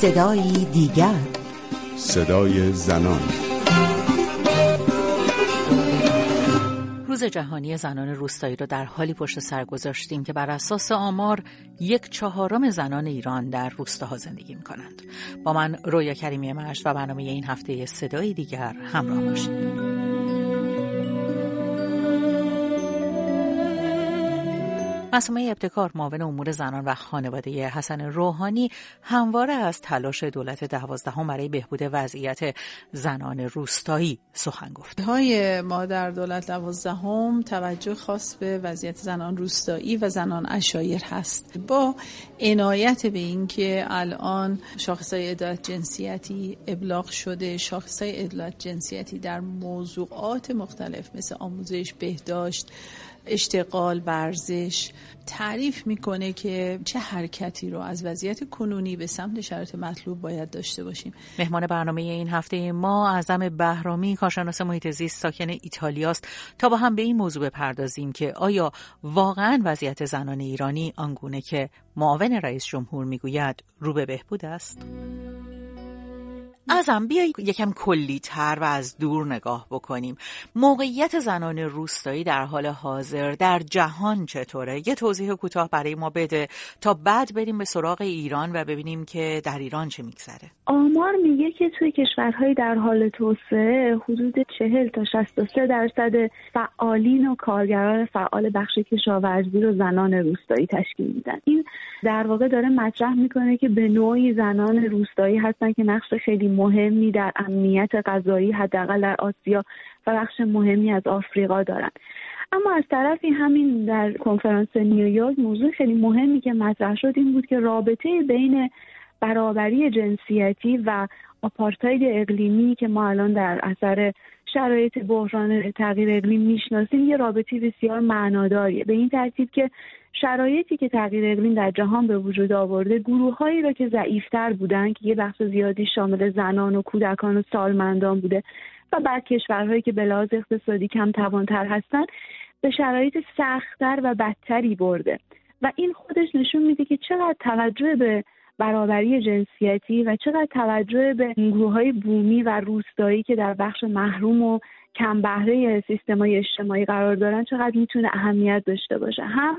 صدایی دیگر صدای زنان روز جهانی زنان روستایی را در حالی پشت سر گذاشتیم که بر اساس آمار یک چهارم زنان ایران در روستاها زندگی می کنند. با من رویا کریمی مشت و برنامه این هفته صدایی دیگر همراه باشید. مسئومه ابتکار معاون امور زنان و خانواده حسن روحانی همواره از تلاش دولت دوازدهم برای بهبود وضعیت زنان روستایی سخن گفت. های ما در دولت دوازدهم توجه خاص به وضعیت زنان روستایی و زنان اشایر هست با عنایت به اینکه الان شاخصهای عدالت جنسیتی ابلاغ شده شاخصهای عدالت جنسیتی در موضوعات مختلف مثل آموزش بهداشت اشتغال ورزش تعریف می‌کنه که چه حرکتی رو از وضعیت کنونی به سمت شرایط مطلوب باید داشته باشیم. مهمان برنامه این هفته ما اعظم بهرامی کارشناس محیط زیست ساکن ایتالیاست. تا با هم به این موضوع بپردازیم که آیا واقعا وضعیت زنان ایرانی آنگونه که معاون رئیس جمهور می‌گوید رو به بهبود است؟ ازم بیای یکم کلی تر و از دور نگاه بکنیم. موقعیت زنان روستایی در حال حاضر در جهان چطوره؟ یه توضیح کوتاه برای ما بده تا بعد بریم به سراغ ایران و ببینیم که در ایران چه میگذره. آمار میگه که توی کشورهای در حال توسعه حدود چهل تا 63 درصد فعالین و کارگران فعال بخش کشاورزی رو زنان روستایی تشکیل میدن. این در واقع داره مطرح می‌کنه که به نوعی زنان روستایی هستن که نقش خیلی مهمی در امنیت غذایی حداقل در آسیا و بخش مهمی از آفریقا دارند. اما از طرفی همین در کنفرانس نیویورک موضوع خیلی مهمی که مطرح شد این بود که رابطه بین برابری جنسیتی و آپارتاید اقلیمی که ما الان در اثر شرایط بحران تغییر اقلیم می‌شناسیم یه رابطه بسیار معناداریه. به این ترتیب که شرایطی که تغییر اقلیم در جهان به وجود آورده گروههایی را که ضعیفتر بودن که یه بخش زیادی شامل زنان و کودکان و سالمندان بوده و بعد کشورهایی که به لحاظ اقتصادی کم توانتر هستند به شرایط سختتر و بدتری برده. و این خودش نشون میده که چقدر توجه به برابری جنسیتی و چقدر توجه به گروه های بومی و روستایی که در بخش محروم و کم بهره سیستم های اجتماعی قرار دارن چقدر می‌تونه اهمیت داشته باشه. هم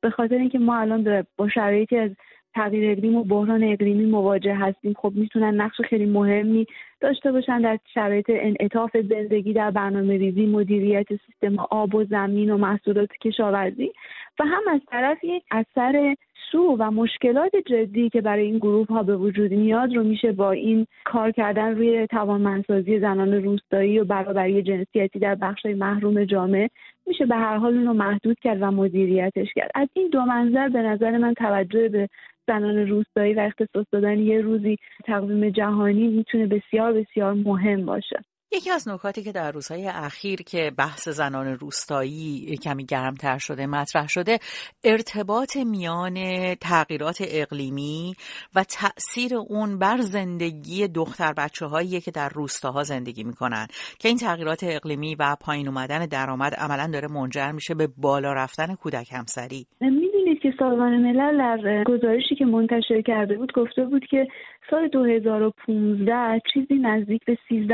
به خاطر اینکه ما الان با شرایطی از تغییر اقلیم و بحران اقلیمی مواجه هستیم خب می‌تونن نقش خیلی مهمی داشته باشن در شرایط انعطاف زندگی در برنامه ریزی مدیریت سیستم آب و زمین و محصولات کشاورزی. و هم از طرفی اثر سو و مشکلات جدی که برای این گروه ها به وجود میاد رو میشه با این کار کردن روی توانمندسازی زنان روستایی و برابری جنسیتی در بخش محروم جامعه میشه به هر حال اون محدود کرد و مدیریتش کرد. از این دو منظر به نظر من توجه به زنان روستایی و اختصاص دادن یه روزی تقویم جهانی می‌تونه بسیار بسیار مهم باشه. یکی از نکاتی که در روزهای اخیر که بحث زنان روستایی کمی گرمتر شده مطرح شده ارتباط میان تغییرات اقلیمی و تاثیر اون بر زندگی دختر بچه هایی که در روستاها زندگی می‌کنن. که این تغییرات اقلیمی و پایین اومدن درآمد عملا داره منجر میشه به بالا رفتن کودک همسری. که سازمان ملل در گزارشی که منتشر کرده بود گفته بود که سال 2015 چیزی نزدیک به 13.5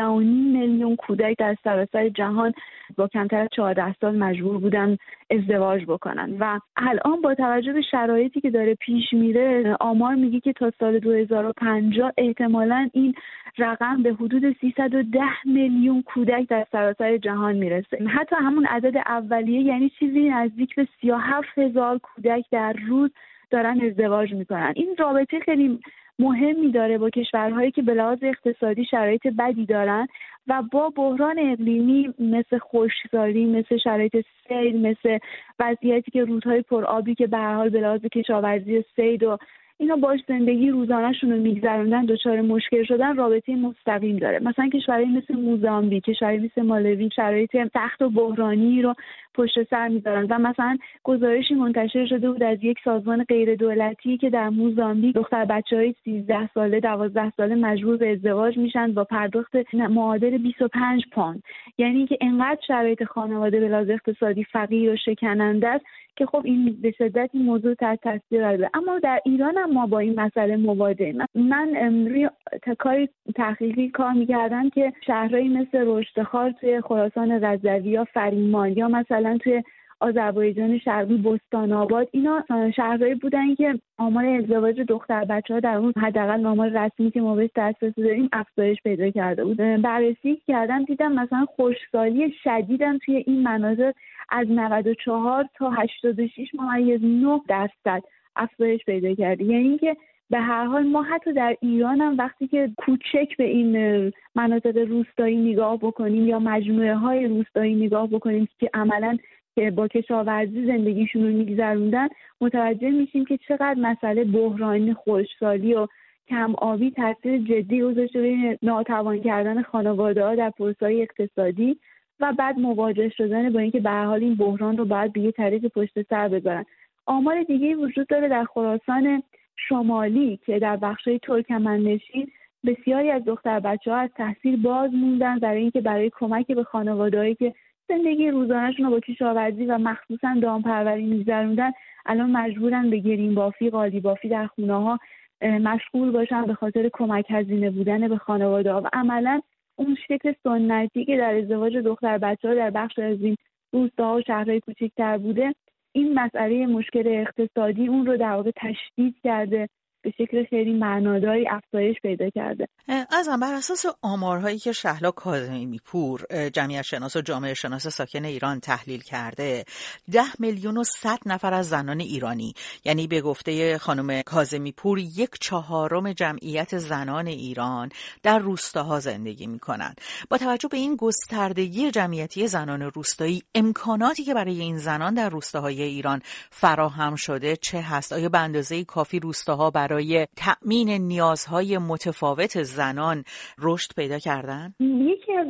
میلیون کودک در سراسر جهان با کمتر از 14 سال مجبور بودن ازدواج بکنن. و الان با توجه به شرایطی که داره پیش میره آمار میگه که تا سال 2050 احتمالا این رقم به حدود 310 میلیون کودک در سراسر جهان می‌رسه. حتی همون عدد اولیه یعنی چیزی نزدیک به 37 هزار کودک در روز دارن ازدواج می‌کنن. این رابطه خیلی مهمی داره با کشورهایی که به لحاظ اقتصادی شرایط بدی دارن و با بحران اقلیمی مثل خشکسالی مثل شرایط سیل مثل وضعیتی که رودهای پرآبی که به هر حال به لحاظ کشاورزی سید و اینا باش زندگی روزانهشون رو میگذروندن دچار مشکل شدن رابطه مستقیم داره. مثلا کشورهایی مثل موزامبیک کشورهایی مثل مالوی شرایط سخت و بحرانی رو پشت سر می‌ذارن و مثلا گزارشی منتشر شده بود از یک سازمان غیر دولتی که در موزامبیک دختر بچه های 13 ساله 12 ساله مجبور به ازدواج میشن با پرداخت معادل 25 پوند. یعنی که انقدر شرایط خانواده به اقتصادی فقیر و شکننده است که خب این به شدت این موضوع تحت تاثیر قرار اما در ایران هم ما با این مسئله مواجهیم. من روی کاری تحقیقی کار می‌کردم که شهرهایی مثل رشتخار توی خراسان رضوی یا فریمان یا مثلا توی آذربایجان شرقی بستان آباد اینا شهرهایی بودن که آمار ازدواج دختر بچه ها در اون حداقل آمار رسمی که ما بهش دسترسی داریم افزایش پیدا کرده بود. بررسی کردم دیدم مثلا خوشسالی شدیدم توی این مناطق از 94 تا 86 ممیز 9 درصد افزایش پیدا کرده. یعنی اینکه به هر حال ما حتی در ایران هم وقتی که کوچک به این مناطق روستایی نگاه بکنیم یا مجموعه های روستایی نگاه بکنیم که عملا که با کشاورزی زندگیشون رو میگذروندن متوجه میشیم که چقدر مسئله بحرانی خشکسالی و کم آبی تاثیر جدی گذاشته به ناتوان کردن خانواده ها در پروسه اقتصادی و بعد مواجه شدن با اینکه به حال این بحران رو باید به یه طریق پشت سر بذارن. آمار دیگه وجود داره در خراسان شمالی که در بخشای ترکمنشین بسیاری از دختر بچه ها از تحصیل باز موندن برای اینکه برای کمک به خانوادههایی که زندگی روزانهشون رو با کشاورزی و مخصوصا دامپروری میگذروندن الان مجبورن به گرین بافی قالی بافی در خونه ها مشغول باشن به خاطر کمک هزینه بودن به خانواده ها. و عملا اون شکل سنتی که در ازدواج دختر بچه ها در بخش از این روستاها و شهرهای کوچکتر بوده این مسئله مشکل اقتصادی اون رو در واقع تشدید کرده. به شکل خیلی معناداری افزایش پیدا کرده. از بر اساس آمارهایی که شهلا کاظمی پور جمعیت شناس و جامعه شناس ساکن ایران تحلیل کرده ده میلیون و صد نفر از زنان ایرانی یعنی به گفته خانم کاظمی پور یک چهارم جمعیت زنان ایران در روستاها زندگی می کنند با توجه به این گستردگی جمعیتی زنان روستایی امکاناتی که برای این زنان در روستاهای ایران فراهم شده چه هست؟ آیا به اندازه کافی روستاها برای برای تأمین نیازهای متفاوت زنان رشد پیدا کردن؟ یکی از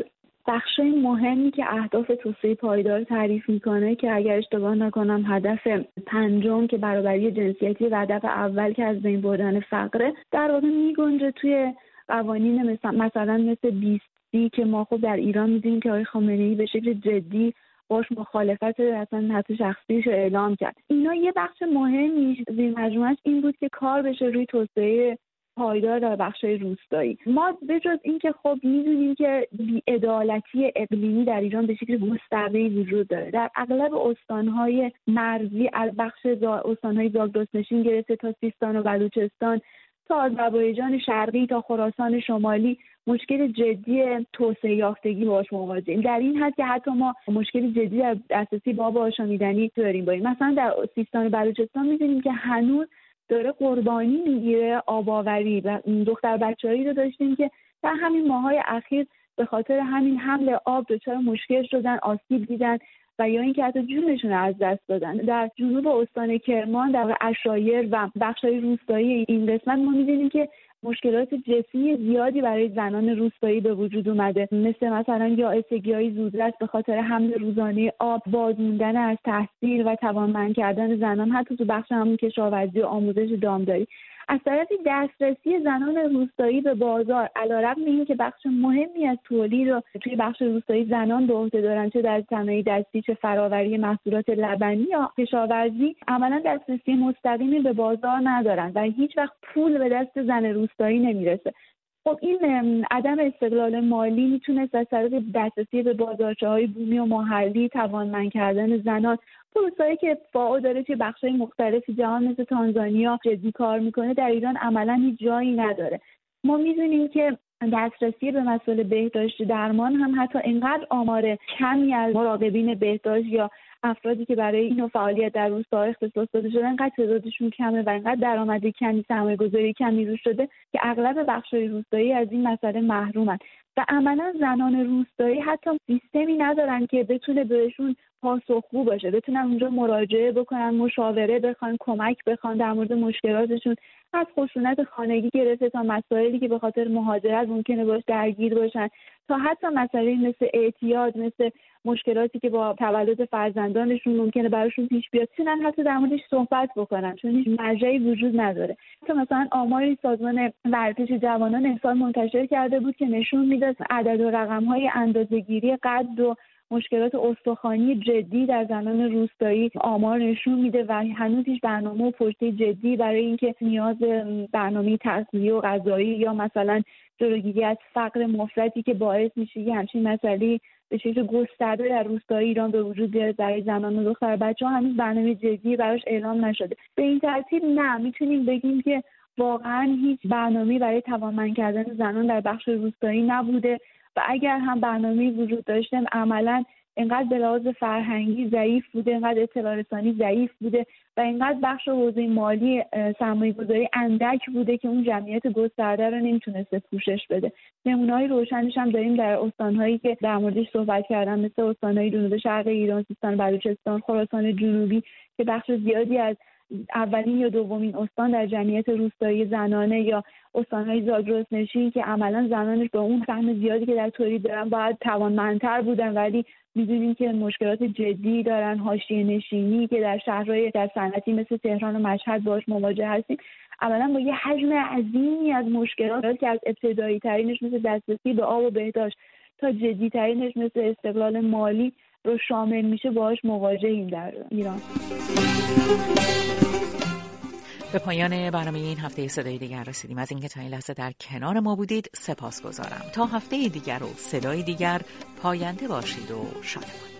بخش مهمی که اهداف توسعه پایدار تعریف می‌کنه که اگر اشتباه نکنم هدف پنجم که برابری جنسیتی و هدف اول که از بین بردن فقره در واقع میگنجه توی قوانین مثلا مثل بیستی که ما خب در ایران می‌دونیم که آقای خامنه ای به شکل جدی باش مخالفت اصلا حتی شخصیش رو اعلام کرد. اینا یه بخش مهمی زیر مجموعش این بود که کار بشه روی توسعه پایدار در بخش روستایی. ما به جز اینکه خب می‌دونیم که بیعدالتی اقلیمی در ایران به شکل گسترده وجود داره. در اغلب استانهای مرزی از بخش استانهای زاگرس نشین گرفته تا سیستان و بلوچستان تا آذربایجان شرقی تا خراسان شمالی مشکل جدی توسعه یافتگی باش مواجهیم. در این حد که حتی ما مشکل جدی در دسترسی با آشامیدنی داریم با مثلا در سیستان و بلوچستان می‌دونیم که هنوز داره قربانی می‌گیره آباوری و دختر بچههایی رو داشتیم که در همین ماهای اخیر به خاطر همین حمل آب دچار مشکل شدن آسیب دیدن. و یا اینکه حتی جونشون از دست دادن. در جنوب استان کرمان در اشایر و بخشهای روستایی این قسمت ما می‌دونیم که مشکلات جسمی زیادی برای زنان روستایی به وجود اومده. مثل مثلا یا های زودرس به خاطر حمل روزانه آب باز موندن از تحصیل و توانمند کردن زنان حتی تو بخش همون کشاورزی و آموزش دامداری. از طرفی دسترسی زنان روستایی به بازار علیرغم اینکه بخش مهمی از تولید رو توی بخش روستایی زنان به عهده دارن چه در صنایع دستی چه فراوری محصولات لبنی یا کشاورزی عملا دسترسی مستقیمی به بازار ندارن و هیچ وقت پول به دست زن روستایی نمی‌رسه. خب این عدم استقلال مالی می‌تونست از طریق دسترسی به بازارچه های بومی و محلی توانمند کردن زنان پروسایی که فاو داره توی بخشهای مختلف جهان مثل تانزانیا جدی کار می‌کنه در ایران عملا هیچ جایی نداره. ما می‌دونیم که دسترسی به مسئله بهداشت درمان هم حتی اینقدر آمار کمی از مراقبین بهداشت یا افرادی که برای این فعالیت در روستا اختصاص داده شدن انقدر تعدادشون کمه و انقدر درآمد کمی سرمایه گذاری کمی روش شده که اغلب بخشهای روستایی از این مسئله محرومن. و عملا زنان روستایی حتی سیستمی ندارن که بتونه بهشون پاسخگو باشه. بتونن اونجا مراجعه بکنن مشاوره بخوان کمک بخوان در مورد مشکلاتشون. از خشونت خانگی گرفته تا مسائلی که به خاطر مهاجرت ممکنه باش درگیر باشن. تا حتی مسائلی مثل اعتیاد مثل مشکلاتی که با تولد فرزندانشون ممکنه براشون پیش بیاد تونن حتی در موردش صحبت بکنن. چون هیچ مرجعی وجود نداره. تا مثلا آماری سازمان ورزش جوانان امسال منتشر کرده بود که نشون می‌داد عدد و رقم های اندازهگیری قد و مشکلات استخوانی جدی در زنان روستایی آمار نشون میده و هنوز هیچ برنامه و پشته جدی برای اینکه نیاز برنامه تغذیه و غذایی یا مثلا جلوگیری از فقر مفرطی که باعث میشه یه همچین مسئله به شکل گسترده در روستای ایران به وجود بیاد برای زنان و دختر بچه ها هنوز برنامه جدی براش اعلام نشده. به این ترتیب نه می‌تونیم بگیم که واقعا هیچ برنامه برای توانمند کردن زنان در بخش روستایی نبوده. و اگر هم برنامه وجود داشته عملا اینقدر به فرهنگی ضعیف بوده اینقدر اطلاع رسانی ضعیف بوده و اینقدر بخش حوزه مالی سرمایه گذاری اندک بوده که اون جمعیت گسترده رو نمی‌تونسته پوشش بده. های روشنش هم داریم در استانهایی که در موردش صحبت کردم مثل استانهای جنوب شرق ایران سیستان بلوچستان خراسان جنوبی که بخش زیادی از اولین یا دومین استان در جمعیت روستایی زنانه یا استانهای زاگرس نشین که عملا زنانش با اون فهم زیادی که در تولید دارن باید توانمندتر بودن ولی می‌دونیم که مشکلات جدی دارن. حاشیه نشینی که در شهرهای در صنعتی مثل تهران و مشهد باش مواجه هستیم. اولا با یه حجم عظیمی از مشکلات که از ابتدایی ترینش مثل دسترسی به آب و بهداشت تا جدی ترینش مثل استقلال مالی رو شامل میشه باهاش مواجهیم در ایران. به پایان برنامه این هفته صدای دیگر رسیدیم. از اینکه تا این لحظه در کنار ما بودید سپاس گذارم تا هفته دیگر و صدای دیگر پاینده باشید و شادمان